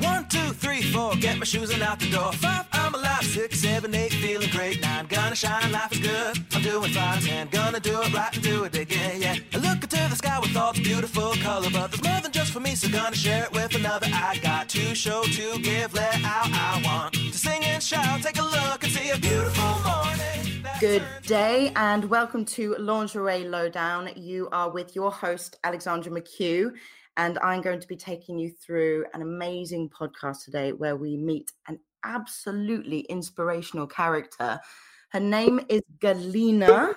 One, two, three, four, get my shoes and out the door. Five, I'm alive. Six, seven, eight, feeling great. Nine, gonna shine, life is good. I'm doing fine. Ten, gonna do it right and do it again, yeah. I look into the sky with all the beautiful color, but there's more than just for me, so gonna share it with another. I got to show, to give, let out. I want to sing and shout. Take a look and see a beautiful morning. Good day and welcome to Lingerie Lowdown. You are with your host, Alexandra McCue, and I'm going to be taking you through an amazing podcast today where we meet an absolutely inspirational character. Her name is Galyna.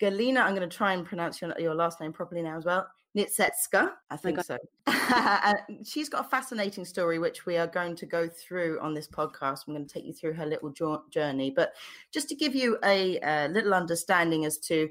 Galyna, I'm going to try and pronounce your, your last name properly now as well. Nitsetska, I oh think so. she's got a fascinating story, which we are going to go through on this podcast. I'm going to take you through her little journey. But just to give you a, a little understanding as to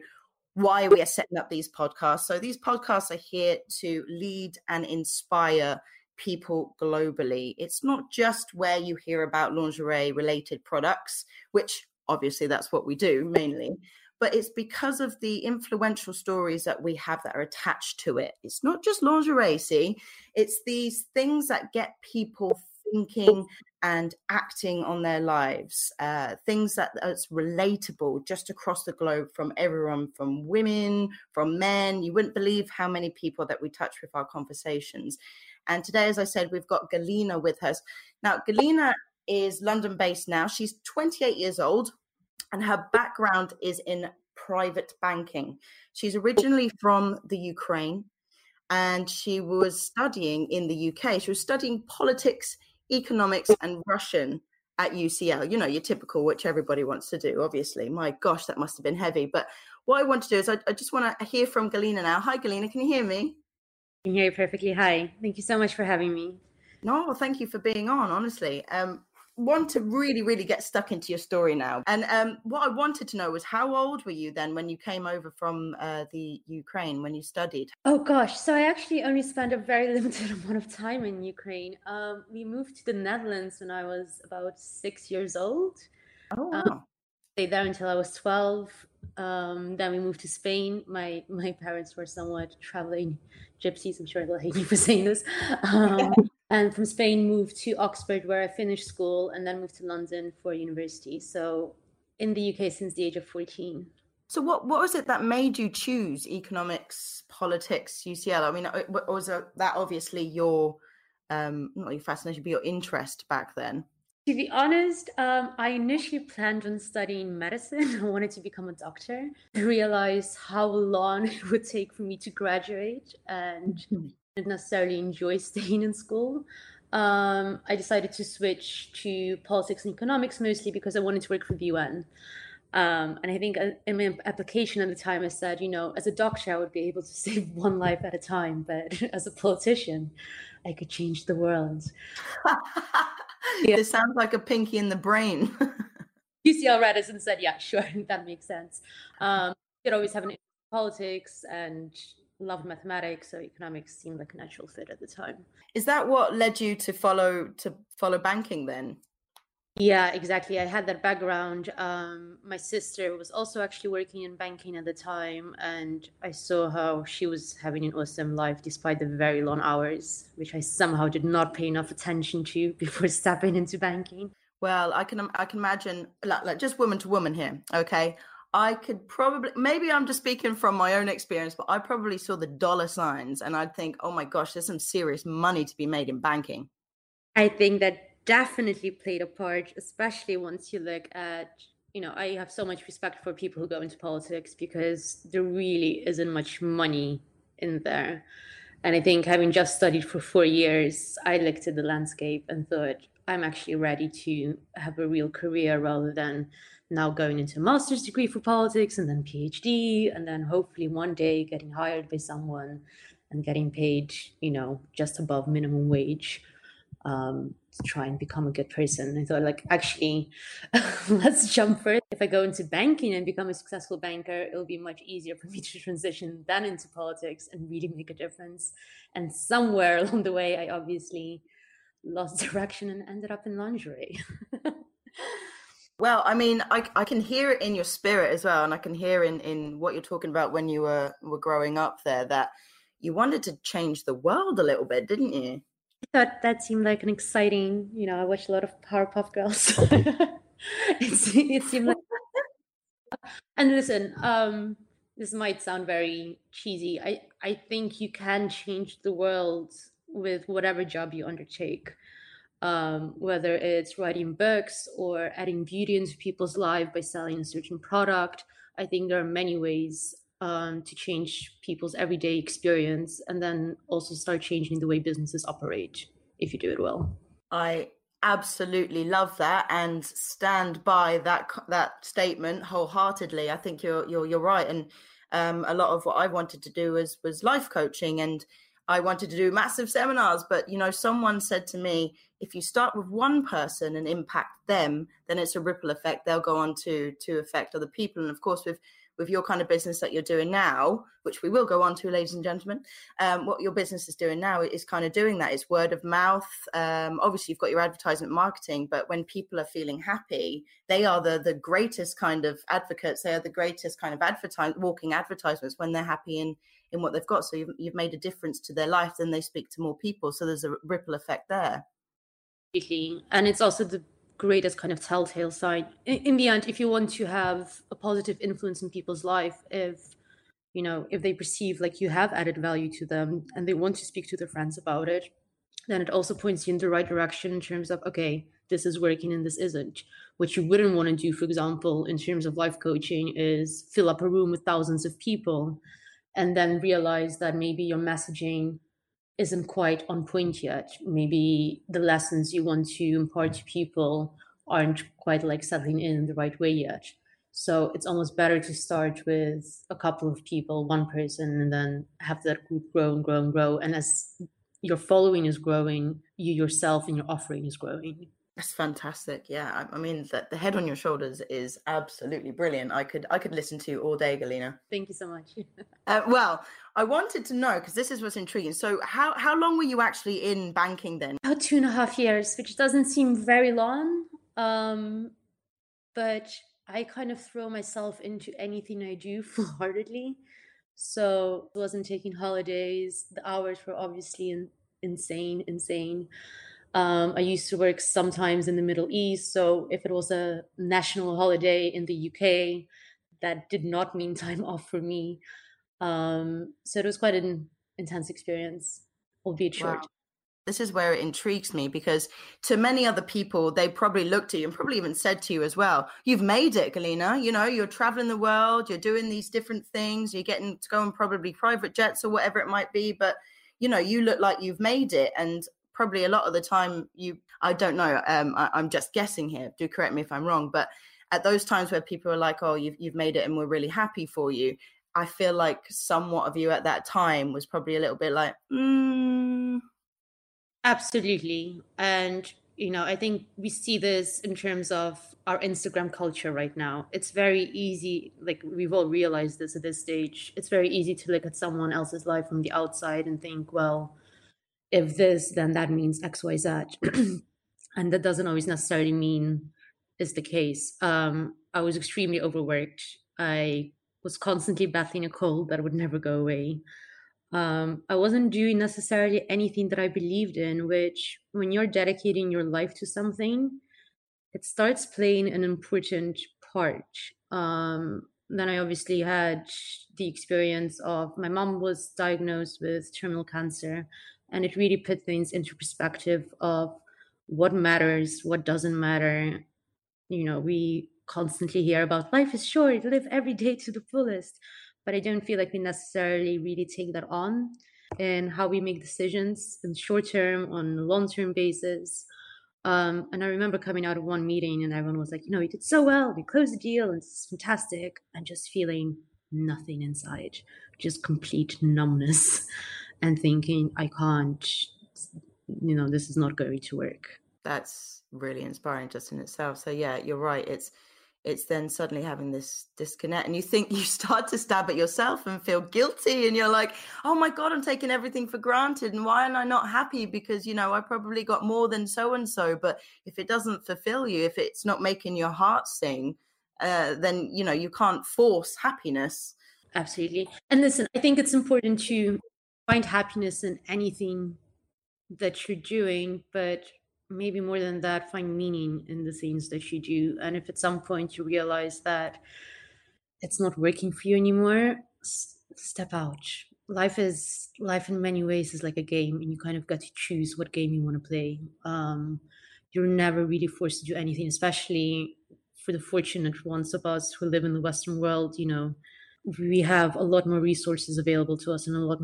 why we are setting up these podcasts. So these podcasts are here to lead and inspire people globally. It's not just where you hear about lingerie related products, which obviously that's what we do mainly, but it's because of the influential stories that we have that are attached to it. It's not just lingerie, see, it's these things that get people thinking and acting on their lives, uh, things that that's relatable just across the globe from everyone, from women, from men. You wouldn't believe how many people that we touch with our conversations. And today, as I said, we've got Galyna with us. Now, Galyna is London based now. She's 28 years old and her background is in private banking. She's originally from the Ukraine and she was studying in the UK. She was studying politics, economics, and Russian at UCL. You know, your typical, which everybody wants to do, obviously. My gosh, that must have been heavy. But what I want to do is I, I just want to hear from Galyna now. Hi, Galyna, can you hear me? I can hear you perfectly. Hi. Thank you so much for having me. No, thank you for being on, honestly. Um, want to really, really get stuck into your story now. And um, what I wanted to know was how old were you then when you came over from uh, the Ukraine, when you studied? Oh, gosh. So I actually only spent a very limited amount of time in Ukraine. Um, we moved to the Netherlands when I was about six years old. Oh, um, wow. Um, stayed there until I was 12. Um, then we moved to Spain. My my parents were somewhat traveling gypsies. I'm sure they'll hate me for saying this. Um, and from Spain moved to Oxford where I finished school and then moved to London for university. So in the UK since the age of 14. So what what was it that made you choose economics, politics, UCL? I mean, was that obviously your um, not your fascination, but your interest back then? To be honest, um, I initially planned on studying medicine. I wanted to become a doctor. I realized how long it would take for me to graduate, and mm-hmm didn't necessarily enjoy staying in school. Um, I decided to switch to politics and economics mostly because I wanted to work for the UN. Um, and I think uh, in my application at the time, I said, you know, as a doctor, I would be able to save one life at a time, but as a politician, I could change the world. yeah. This sounds like a Pinky and the Brain. UCL read us and said, yeah, sure, that makes sense. Um, you always have an in politics and loved mathematics, so economics seemed like a natural fit at the time. Is that what led you to follow to follow banking then? Yeah, exactly. I had that background. Um, my sister was also actually working in banking at the time, and I saw how she was having an awesome life despite the very long hours, which I somehow did not pay enough attention to before stepping into banking. Well, I can I can imagine like, like just woman to woman here. Okay, I could probably, maybe I'm just speaking from my own experience, but I probably saw the dollar signs and I'd think, oh my gosh, there's some serious money to be made in banking. I think that definitely played a part, especially once you look at, you know, I have so much respect for people who go into politics because there really isn't much money in there. And I think having just studied for four years, I looked at the landscape and thought, I'm actually ready to have a real career rather than now going into a master's degree for politics and then PhD, and then hopefully one day getting hired by someone and getting paid, you know, just above minimum wage um, to try and become a good person. I thought, like, actually, let's jump first. If I go into banking and become a successful banker, it'll be much easier for me to transition than into politics and really make a difference. And somewhere along the way, I obviously lost direction and ended up in lingerie. Well, I mean, I, I can hear it in your spirit as well, and I can hear in, in what you're talking about when you were were growing up there that you wanted to change the world a little bit, didn't you? I thought that seemed like an exciting, you know, I watched a lot of Powerpuff Girls. it, it seemed like and listen, um, this might sound very cheesy. I, I think you can change the world with whatever job you undertake. Um, whether it's writing books or adding beauty into people's life by selling a certain product. I think there are many ways um, to change people's everyday experience and then also start changing the way businesses operate if you do it well. I absolutely love that and stand by that that statement wholeheartedly. I think you're you're you're right, and um, a lot of what I wanted to do was was life coaching, and I wanted to do massive seminars. But you know, someone said to me, if you start with one person and impact them, then it's a ripple effect. They'll go on to to affect other people, and of course, with with your kind of business that you're doing now, which we will go on to, ladies and gentlemen, um, what your business is doing now is kind of doing that. It's word of mouth. Um, obviously, you've got your advertisement marketing, but when people are feeling happy, they are the the greatest kind of advocates. They are the greatest kind of advertise walking advertisements when they're happy in in what they've got. So you've, you've made a difference to their life. Then they speak to more people. So there's a ripple effect there. And it's also the greatest kind of telltale sign. In, in the end, if you want to have a positive influence in people's life, if you know if they perceive like you have added value to them and they want to speak to their friends about it, then it also points you in the right direction in terms of okay, this is working and this isn't. What you wouldn't want to do, for example, in terms of life coaching, is fill up a room with thousands of people and then realize that maybe your messaging isn't quite on point yet. Maybe the lessons you want to impart to people aren't quite like settling in the right way yet. So it's almost better to start with a couple of people, one person, and then have that group grow and grow and grow. And as your following is growing, you yourself and your offering is growing. That's fantastic. Yeah, I, I mean, that the head on your shoulders is absolutely brilliant. I could I could listen to you all day, Galyna. Thank you so much. uh, well, I wanted to know because this is what's intriguing. So, how how long were you actually in banking then? About two and a half years, which doesn't seem very long. Um, but I kind of throw myself into anything I do full heartedly. So I wasn't taking holidays. The hours were obviously in, insane, insane. Um, I used to work sometimes in the Middle East. So if it was a national holiday in the UK, that did not mean time off for me. Um, so it was quite an intense experience, albeit short. Wow. This is where it intrigues me because to many other people, they probably looked at you and probably even said to you as well, You've made it, Galyna. You know, you're traveling the world, you're doing these different things, you're getting to go on probably private jets or whatever it might be. But, you know, you look like you've made it. And probably a lot of the time you i don't know um, I, am just guessing here do correct me if i'm wrong but at those times where people are like oh you've, you've made it and we're really happy for you i feel like somewhat of you at that time was probably a little bit like mm. absolutely. And you know i think we see this in terms of our instagram culture right now. It's very easy like we've all realized this at this stage. It's very easy to look at someone else's life from the outside and think well if this, then that means X, Y, Z. and that doesn't always necessarily mean is the case. Um, I was extremely overworked. I was constantly battling a cold that would never go away. Um, I wasn't doing necessarily anything that I believed in, which when you're dedicating your life to something, it starts playing an important part. Um, then I obviously had the experience of my mom was diagnosed with terminal cancer and it really put things into perspective of what matters what doesn't matter. You know we constantly hear about life is short live every day to the fullest. But i don't feel like we necessarily really take that on in how we make decisions in short term on long term basis. Um, and i remember coming out of one meeting and everyone was like you know you did so well. We closed the deal and it's fantastic. And just feeling nothing inside just complete numbness and thinking i can't you know this is not going to work. That's really inspiring just in itself. So yeah you're right it's it's then suddenly having this disconnect and you think you start to stab at yourself and feel guilty and you're like oh my god i'm taking everything for granted and why am i not happy? Because you know i probably got more than so and so but if it doesn't fulfill you if it's not making your heart sing uh, then you know you can't force happiness. Absolutely. And listen i think it's important to find happiness in anything that you're doing, but maybe more than that, find meaning in the things that you do. And if at some point you realize that it's not working for you anymore, step out. Life is life in many ways is like a game, and you kind of got to choose what game you want to play. Um, you're never really forced to do anything, especially for the fortunate ones of us who live in the Western world. You know, we have a lot more resources available to us and a lot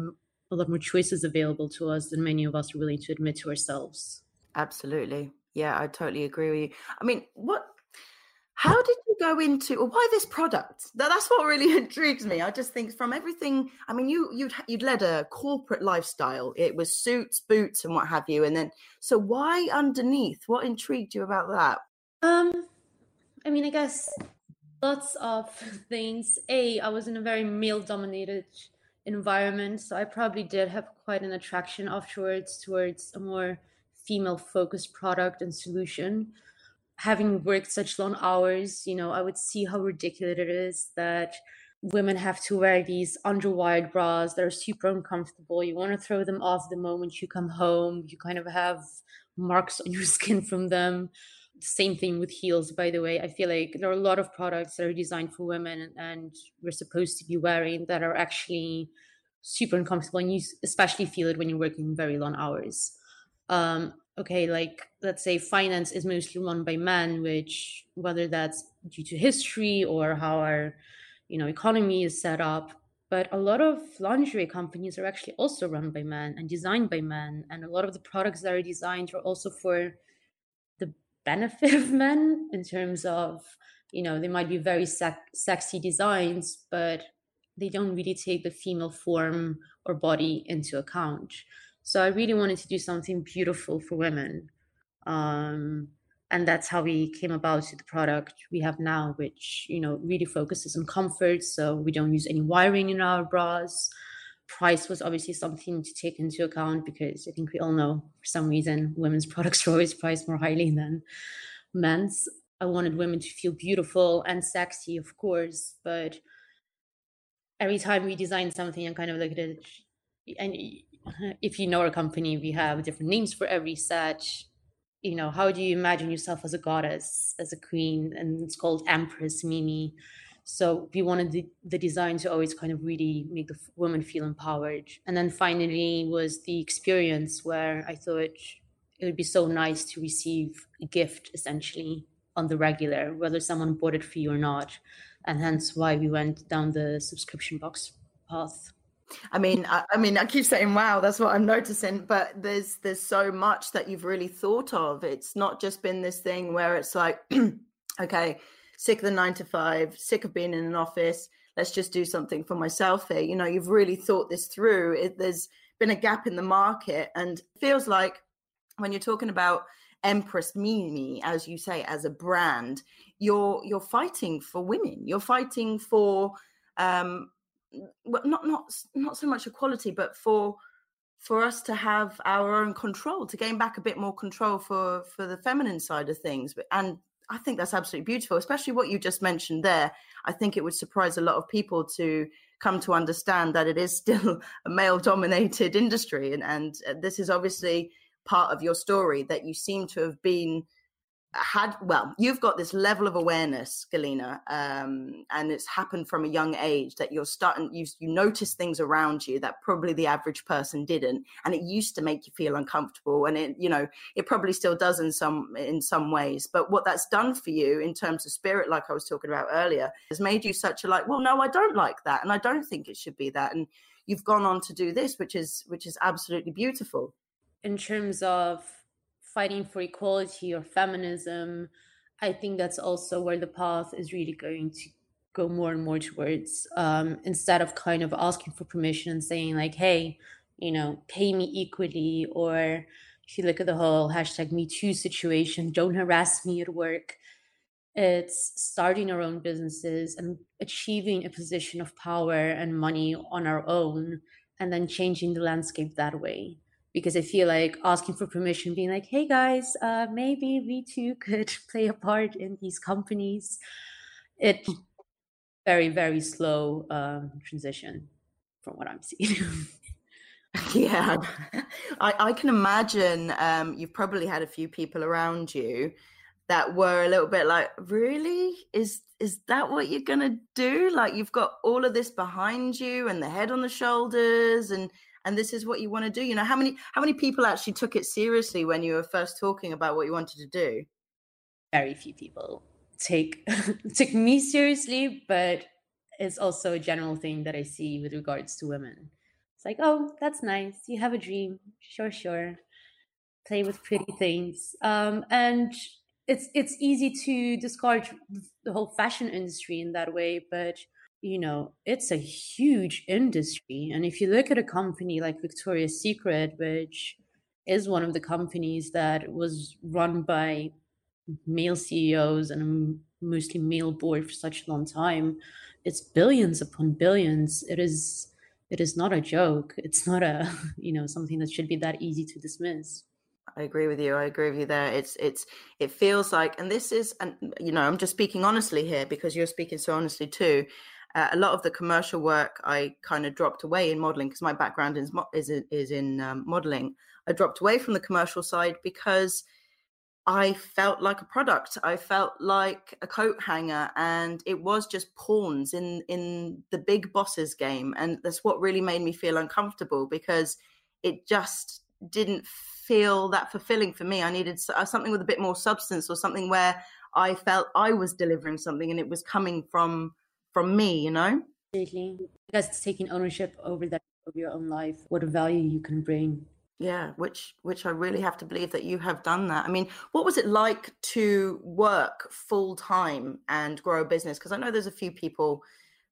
a lot more choices available to us than many of us are willing to admit to ourselves. Absolutely. Yeah, I totally agree with you. I mean, what how did you go into or why this product? That, that's what really intrigues me. I just think from everything, I mean, you you'd you'd led a corporate lifestyle. It was suits, boots, and what have you. And then so why underneath? What intrigued you about that? Um I mean, I guess lots of things. A, I was in a very male dominated environment, so I probably did have quite an attraction afterwards towards a more female focused product and solution. Having worked such long hours, you know, I would see how ridiculous it is that women have to wear these underwired bras that are super uncomfortable. You want to throw them off the moment you come home. You kind of have marks on your skin from them same thing with heels by the way. I feel like there are a lot of products that are designed for women and we're supposed to be wearing that are actually super uncomfortable and you especially feel it when you're working very long hours. Um, okay like let's say finance is mostly run by men which whether that's due to history or how our you know economy is set up but a lot of lingerie companies are actually also run by men and designed by men and a lot of the products that are designed are also for benefit of men in terms of you know they might be very sec- sexy designs but they don't really take the female form or body into account. So i really wanted to do something beautiful for women. Um, and that's how we came about to the product we have now which you know really focuses on comfort. So we don't use any wiring in our bras price was obviously something to take into account because I think we all know for some reason women's products are always priced more highly than men's. I wanted women to feel beautiful and sexy, of course, but every time we design something, I kind of look at it. And if you know our company, we have different names for every set. You know, how do you imagine yourself as a goddess, as a queen? And it's called Empress Mimi so we wanted the, the design to always kind of really make the woman feel empowered. And then finally was the experience where I thought it would be so nice to receive a gift essentially on the regular, whether someone bought it for you or not. And hence why we went down the subscription box path. I mean, I, I, mean, I keep saying, "Wow," that's what I'm noticing. But there's there's so much that you've really thought of. It's not just been this thing where it's like, okay, sick of the nine to five, sick of being in an office. Let's just do something for myself here. You know, you've really thought this through. It, there's been a gap in the market, and feels like when you're talking about Empress Mimi, as you say, as a brand, you're you're fighting for women. You're fighting for um, not not not so much equality, but for for us to have our own control, to gain back a bit more control for for the feminine side of things, and I think that's absolutely beautiful, especially what you just mentioned there. I think it would surprise a lot of people to come to understand that it is still a male dominated industry. And, and uh, this is obviously part of your story that you seem to have been had well you've got this level of awareness galyna um, and it's happened from a young age that you're starting you, you notice things around you that probably the average person didn't and it used to make you feel uncomfortable and it you know it probably still does in some in some ways but what that's done for you in terms of spirit like i was talking about earlier has made you such a like well no i don't like that and i don't think it should be that and you've gone on to do this which is which is absolutely beautiful. In terms of fighting for equality or feminism, I think that's also where the path is really going to go more and more towards. Um, instead of kind of asking for permission and saying like, "Hey, you know, pay me equally," or if you look at the whole hashtag Me Too situation, don't harass me at work. It's starting our own businesses and achieving a position of power and money on our own, and then changing the landscape that way because I feel like asking for permission, being like, hey guys, uh, maybe we too could play a part in these companies. It very, very slow um, transition from what I'm seeing. Yeah, I, I can imagine um, you've probably had a few people around you that were a little bit like, really? Is is that what you're gonna do? Like you've got all of this behind you and the head on the shoulders and and this is what you want to do. You know, how many how many people actually took it seriously when you were first talking about what you wanted to do? Very few people take took me seriously, but it's also a general thing that I see with regards to women. It's like, oh, that's nice. You have a dream. Sure, sure. Play with pretty things. Um, and it's it's easy to discard the whole fashion industry in that way, but you know, it's a huge industry. And if you look at a company like Victoria's Secret, which is one of the companies that was run by male CEOs and mostly male board for such a long time, it's billions upon billions. It is it is not a joke. It's not a you know something that should be that easy to dismiss. I agree with you. I agree with you there. It's it's it feels like, and this is, and you know, I'm just speaking honestly here because you're speaking so honestly too. Uh, a lot of the commercial work I kind of dropped away in modeling because my background is is is in um, modeling. I dropped away from the commercial side because I felt like a product. I felt like a coat hanger, and it was just pawns in in the big bosses game, and that's what really made me feel uncomfortable because it just didn't feel that fulfilling for me. I needed uh, something with a bit more substance, or something where I felt I was delivering something, and it was coming from from me. You know, absolutely, because taking ownership over that of your own life, what a value you can bring. Yeah which which i really have to believe that you have done that. I mean what was it like to work full time and grow a business? Because i know there's a few people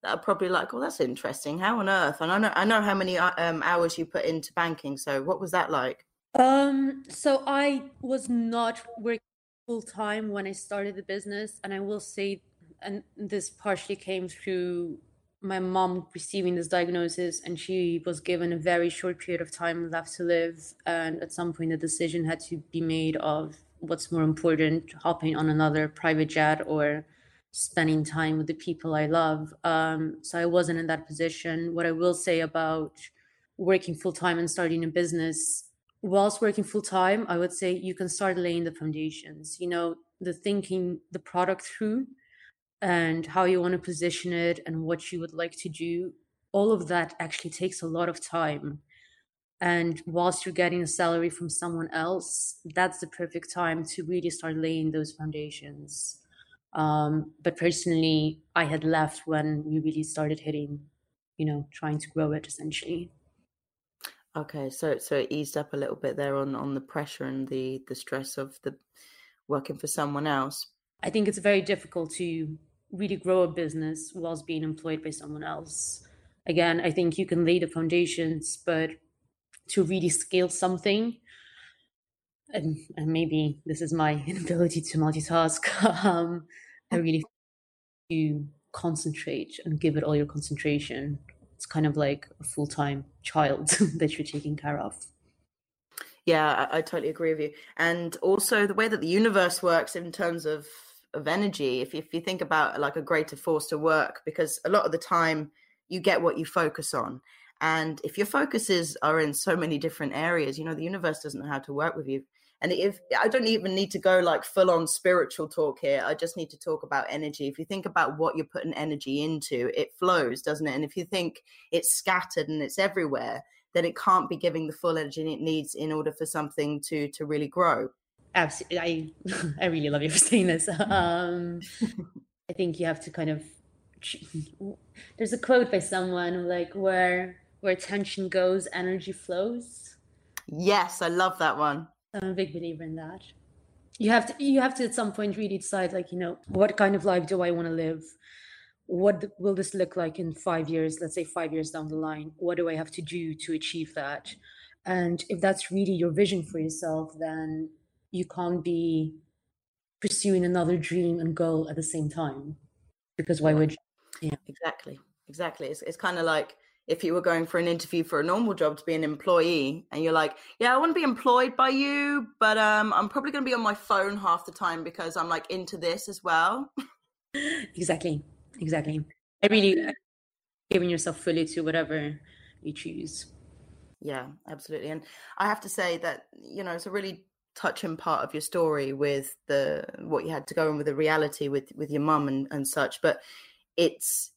that are probably like oh that's interesting. How on earth? And i know i know how many uh, um, hours you put into banking so what was that like? Um so i was not working full time when i started the business and i will say and this partially came through my mom receiving this diagnosis and she was given a very short period of time left to live and at some point the decision had to be made of what's more important hopping on another private jet or spending time with the people i love. Um, so i wasn't in that position. What i will say about working full-time and starting a business whilst working full-time i would say you can start laying the foundations you know the thinking the product through and how you want to position it and what you would like to do all of that actually takes a lot of time. And whilst you're getting a salary from someone else that's the perfect time to really start laying those foundations. Um, but personally i had left when we really started hitting you know trying to grow it essentially. Okay so so it eased up a little bit there on on the pressure and the the stress of the working for someone else. I think it's very difficult to really grow a business whilst being employed by someone else. Again, I think you can lay the foundations, but to really scale something, and, and maybe this is my inability to multitask, um, I really to concentrate and give it all your concentration. It's kind of like a full time child that you're taking care of. Yeah, I, I, totally agree with you. And also the way that the universe works in terms of of energy if, if you think about like a greater force to work because a lot of the time you get what you focus on. And if your focuses are in so many different areas you know the universe doesn't know how to work with you. And if i don't even need to go like full on spiritual talk here. I just need to talk about energy. If you think about what you're putting energy into it flows doesn't it? And if you think it's scattered and it's everywhere then it can't be giving the full energy it needs in order for something to to really grow absolutely i i really love you for saying this. Um i think you have to kind of there's a quote by someone like where where attention goes energy flows. Yes i love that one. I'm a big believer in that. You have to you have to at some point really decide like you know what kind of life do i want to live? What will this look like in five years let's say five years down the line? What do i have to do to achieve that? And if that's really your vision for yourself then you can't be pursuing another dream and goal at the same time because why would you? Yeah. Exactly. Exactly. It's, it's kind of like if you were going for an interview for a normal job to be an employee and you're like yeah i want to be employed by you but um i'm probably going to be on my phone half the time because i'm like into this as well. Exactly. Exactly. I really giving yourself fully to whatever you choose. Yeah, absolutely. And I have to say that, you know, it's a really touching part of your story with the what you had to go in with the reality with with your mum and, and such. But it's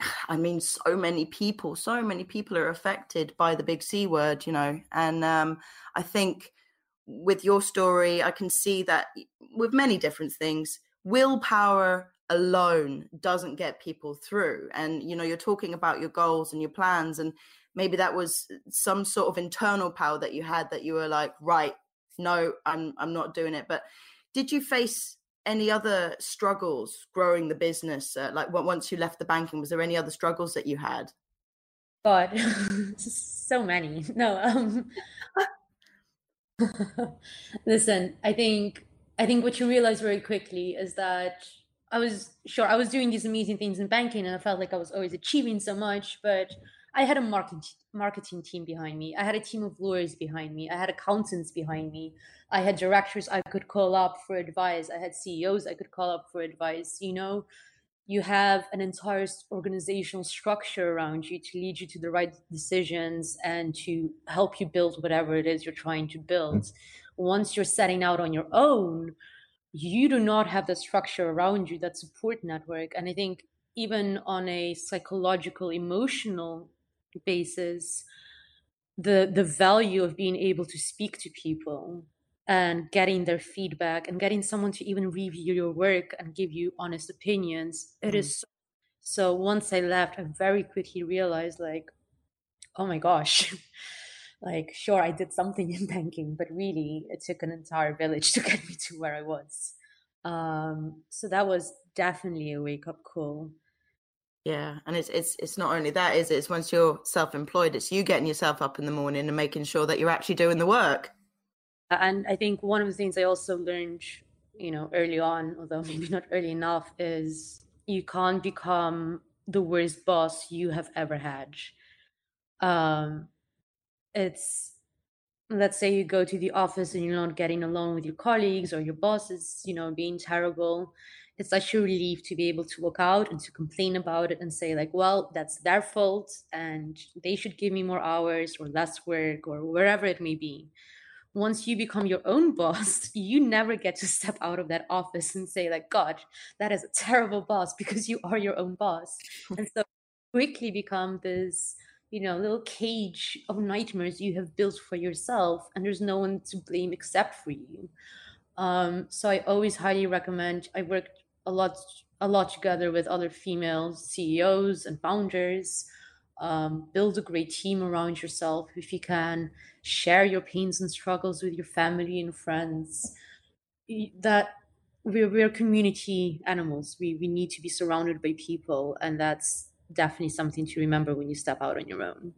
I mean, so many people, so many people are affected by the big C word, you know. And um, I think with your story, I can see that with many different things, willpower alone doesn't get people through. And, you know, you're talking about your goals and your plans, and maybe that was some sort of internal power that you had that you were like, right, no, I'm I'm not doing it. But did you face any other struggles growing the business? Uh, like once you left the banking, was there any other struggles that you had? God, so many. No, um, listen, I think I think what you realize very quickly is that I was sure I was doing these amazing things in banking, and I felt like I was always achieving so much, but I had a marketing marketing team behind me. I had a team of lawyers behind me. I had accountants behind me. I had directors I could call up for advice. I had CEOs I could call up for advice. You know, you have an entire organizational structure around you to lead you to the right decisions and to help you build whatever it is you're trying to build. Mm-hmm. Once you're setting out on your own, you do not have the structure around you, that support network. And I think even on a psychological, emotional basis the the value of being able to speak to people and getting their feedback and getting someone to even review your work and give you honest opinions mm-hmm. it is so, so once i left i very quickly realized like oh my gosh. Like sure i did something in banking but really it took an entire village to get me to where i was. Um so that was definitely a wake up call yeah, and it's it's it's not only that, is it? It's once you're self-employed, it's you getting yourself up in the morning and making sure that you're actually doing the work. And I think one of the things I also learned, you know, early on, although maybe not early enough, is you can't become the worst boss you have ever had. Um, it's let's say you go to the office and you're not getting along with your colleagues or your boss is, you know, being terrible it's such a relief to be able to walk out and to complain about it and say like well that's their fault and they should give me more hours or less work or wherever it may be. Once you become your own boss you never get to step out of that office and say like god that is a terrible boss because you are your own boss. And so quickly become this you know little cage of nightmares you have built for yourself and there's no one to blame except for you. Um, so i always highly recommend i worked a lot a lot together with other female CEOs and founders. Um, build a great team around yourself if you can. Share your pains and struggles with your family and friends. That we're, we're community animals. We, we need to be surrounded by people, and that's definitely something to remember when you step out on your own.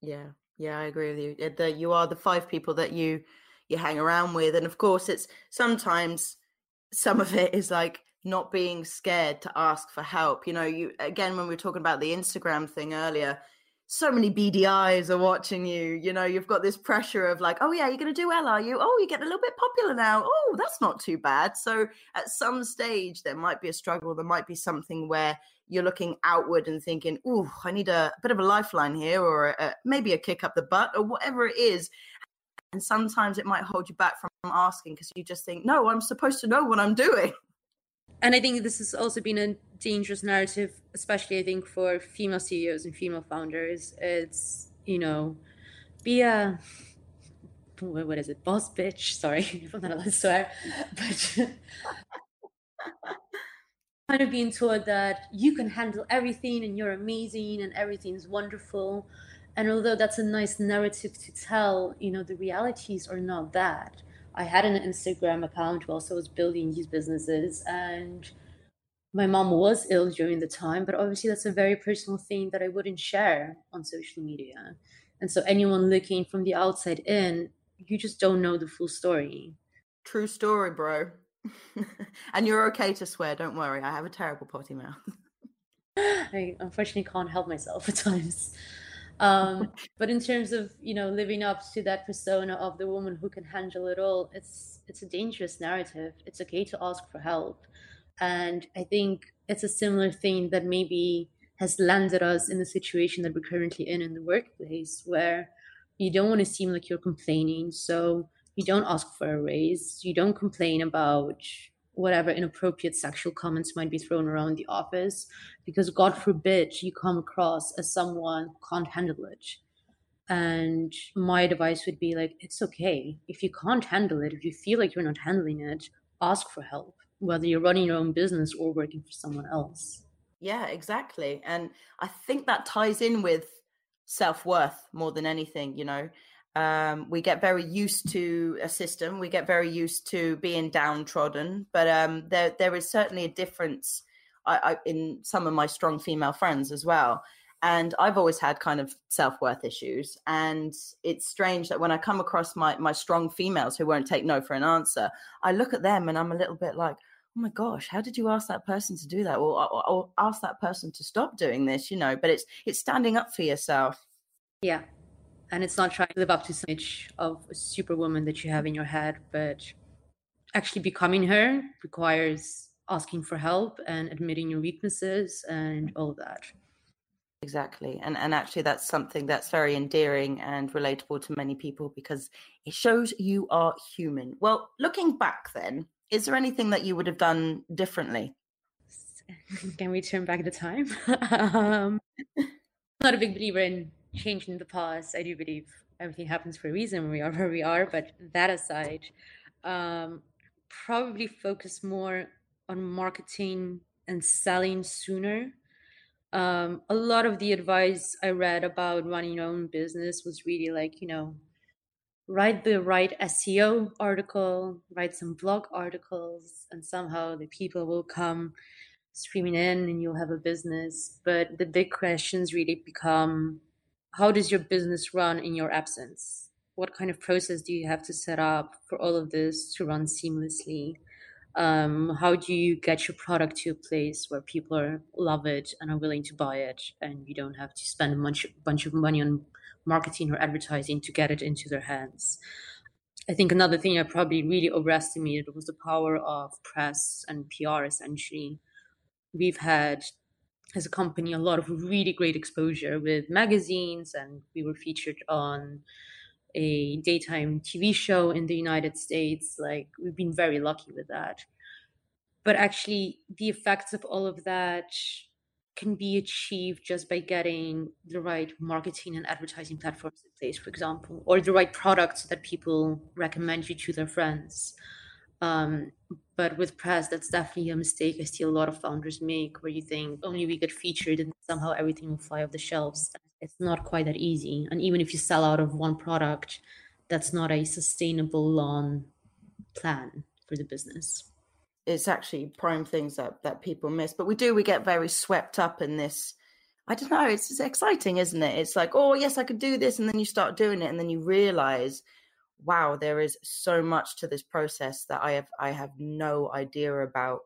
Yeah, yeah, I agree with you. That you are the five people that you you hang around with, and of course, it's sometimes some of it is like not being scared to ask for help. You know, you again when we were talking about the Instagram thing earlier, so many BDIs are watching you. You know, you've got this pressure of like, oh yeah, you're going to do well, are you? Oh, you're getting a little bit popular now. Oh, that's not too bad. So at some stage, there might be a struggle. There might be something where you're looking outward and thinking, oh, I need a, bit of a lifeline here, or a, maybe a kick up the butt, or whatever it is. And sometimes it might hold you back from asking because you just think, no, I'm supposed to know what I'm doing. And I think this has also been a dangerous narrative, especially I think for female CEOs and female founders. It's, you know, be a what is it, boss bitch? Sorry if I'm not allowed to swear, but kind of being told that you can handle everything and you're amazing and everything's wonderful. And although that's a nice narrative to tell, you know, the realities are not that. I had an Instagram account whilst I was building these businesses, and my mom was ill during the time. But obviously, that's a very personal thing that I wouldn't share on social media. And so, anyone looking from the outside in, you just don't know the full story. True story, bro. and you're okay to swear. Don't worry. I have a terrible potty mouth. I unfortunately can't help myself at times. Um, but in terms of you know living up to that persona of the woman who can handle it all, it's it's a dangerous narrative. It's okay to ask for help, and I think it's a similar thing that maybe has landed us in the situation that we're currently in in the workplace where you don't want to seem like you're complaining. So you don't ask for a raise. You don't complain about whatever inappropriate sexual comments might be thrown around the office because god forbid you come across as someone who can't handle it and my advice would be like it's okay. If you can't handle it if you feel like you're not handling it ask for help whether you're running your own business or working for someone else. Yeah exactly. And i think that ties in with self-worth more than anything you know um, we get very used to a system. We get very used to being downtrodden. But um, there there is certainly a difference I, I, in some of my strong female friends as well. And i've always had kind of self-worth issues. And it's strange that when i come across my my strong females who won't take no for an answer i look at them and i'm a little bit like oh my gosh how did you ask that person to do that? Or, or, or ask that person to stop doing this you know? But it's it's standing up for yourself. Yeah and it's not trying to live up to some image of a superwoman that you have in your head but actually becoming her requires asking for help and admitting your weaknesses and all of that. Exactly. And and actually that's something that's very endearing and relatable to many people because it shows you are human. Well looking back then is there anything that you would have done differently? Can we turn back the time? Um, not a big believer in changing the past. I do believe everything happens for a reason. We are where we are. But that aside, um, probably focus more on marketing and selling sooner. Um, a lot of the advice I read about running your own business was really like, you know, write the right SEO article, write some blog articles, and somehow the people will come streaming in and you'll have a business. But the big questions really become how does your business run in your absence? What kind of process do you have to set up for all of this to run seamlessly? Um, how do you get your product to a place where people are, love it and are willing to buy it, and you don't have to spend a bunch, bunch of money on marketing or advertising to get it into their hands? I think another thing I probably really overestimated was the power of press and PR. Essentially, we've had as a company a lot of really great exposure with magazines and we were featured on a daytime TV show in the United States. Like we've been very lucky with that. But actually the effects of all of that can be achieved just by getting the right marketing and advertising platforms in place for example or the right products that people recommend you to their friends um, but with press, that's definitely a mistake I see a lot of founders make where you think only we get featured and somehow everything will fly off the shelves. It's not quite that easy. And even if you sell out of one product, that's not a sustainable long plan for the business. It's actually prime things that, that people miss. But we do, we get very swept up in this. I don't know, it's, it's exciting, isn't it? It's like, oh, yes, I could do this. And then you start doing it, and then you realize wow, there is so much to this process that I have I have no idea about.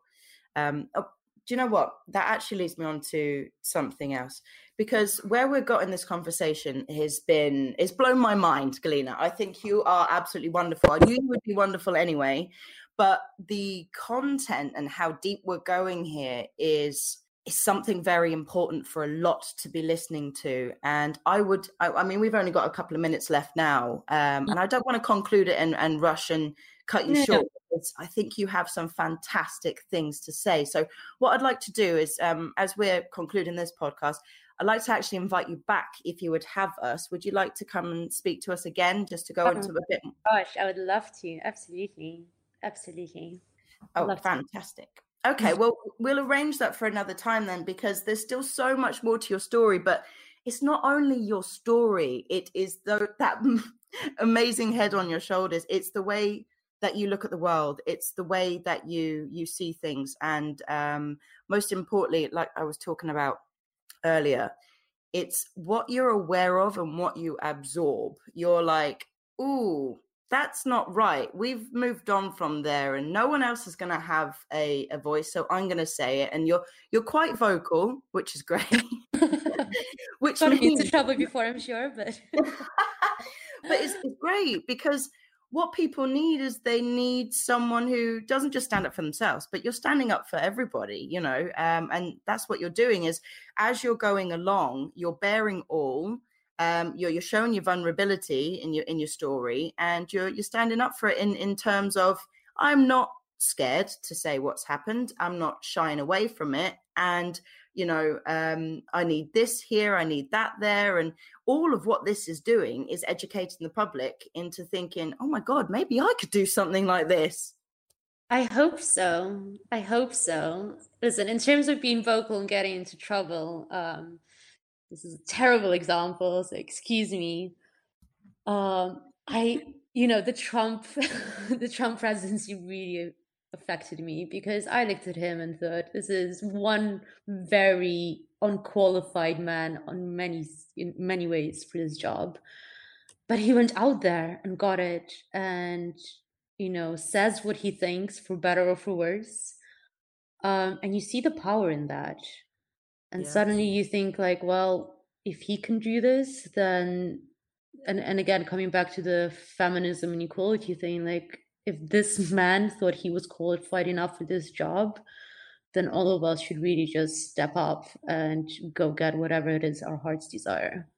Um, oh, do you know what? That actually leads me on to something else because where we've got in this conversation has been it's blown my mind, Galyna. I think you are absolutely wonderful. I knew you would be wonderful anyway, but the content and how deep we're going here is is something very important for a lot to be listening to. And I would, I, I mean, we've only got a couple of minutes left now, um, and I don't want to conclude it and, and rush and cut you no, short. I think you have some fantastic things to say. So, what I'd like to do is, um, as we're concluding this podcast, I'd like to actually invite you back if you would have us. Would you like to come and speak to us again, just to go oh, into a bit? Gosh, I would love to. Absolutely, absolutely. Oh, fantastic. Okay, well, we'll arrange that for another time then, because there's still so much more to your story. But it's not only your story; it is the, that amazing head on your shoulders. It's the way that you look at the world. It's the way that you you see things, and um, most importantly, like I was talking about earlier, it's what you're aware of and what you absorb. You're like, ooh, that's not right. We've moved on from there, and no one else is going to have a, a voice. So I'm going to say it, and you're you're quite vocal, which is great. which Got means... to trouble before, I'm sure, but but it's, it's great because what people need is they need someone who doesn't just stand up for themselves but you're standing up for everybody you know um, and that's what you're doing is as you're going along you're bearing all um, you're, you're showing your vulnerability in your in your story and you're you're standing up for it in in terms of i'm not scared to say what's happened. I'm not shying away from it. And you know um, i need this here i need that there. And all of what this is doing is educating the public into thinking oh my god maybe i could do something like this. I hope so. I hope so. Listen in terms of being vocal and getting into trouble um, this is a terrible example so excuse me um, i you know the trump the trump presidency really affected me because I looked at him and thought this is one very unqualified man on many in many ways for this job. But he went out there and got it and you know says what he thinks for better or for worse. Um, and you see the power in that. And yes. suddenly you think like, well, if he can do this, then and and again coming back to the feminism and equality thing, like if this man thought he was qualified enough for this job, then all of us should really just step up and go get whatever it is our hearts desire.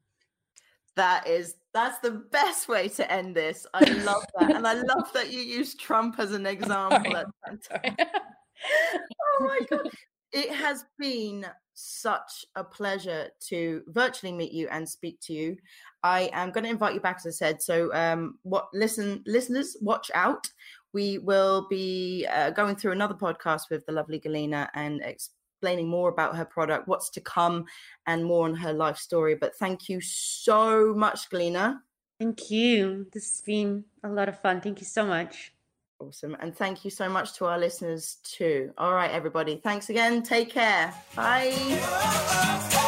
That is that's the best way to end this. I love that. and I love that you use Trump as an example. oh my god. It has been such a pleasure to virtually meet you and speak to you. I am going to invite you back, as I said. So, um, what listen, listeners, watch out. We will be uh, going through another podcast with the lovely Galyna and explaining more about her product, what's to come, and more on her life story. But thank you so much, Galyna. Thank you. This has been a lot of fun. Thank you so much. Awesome. And thank you so much to our listeners too. All right, everybody. Thanks again. Take care. Bye.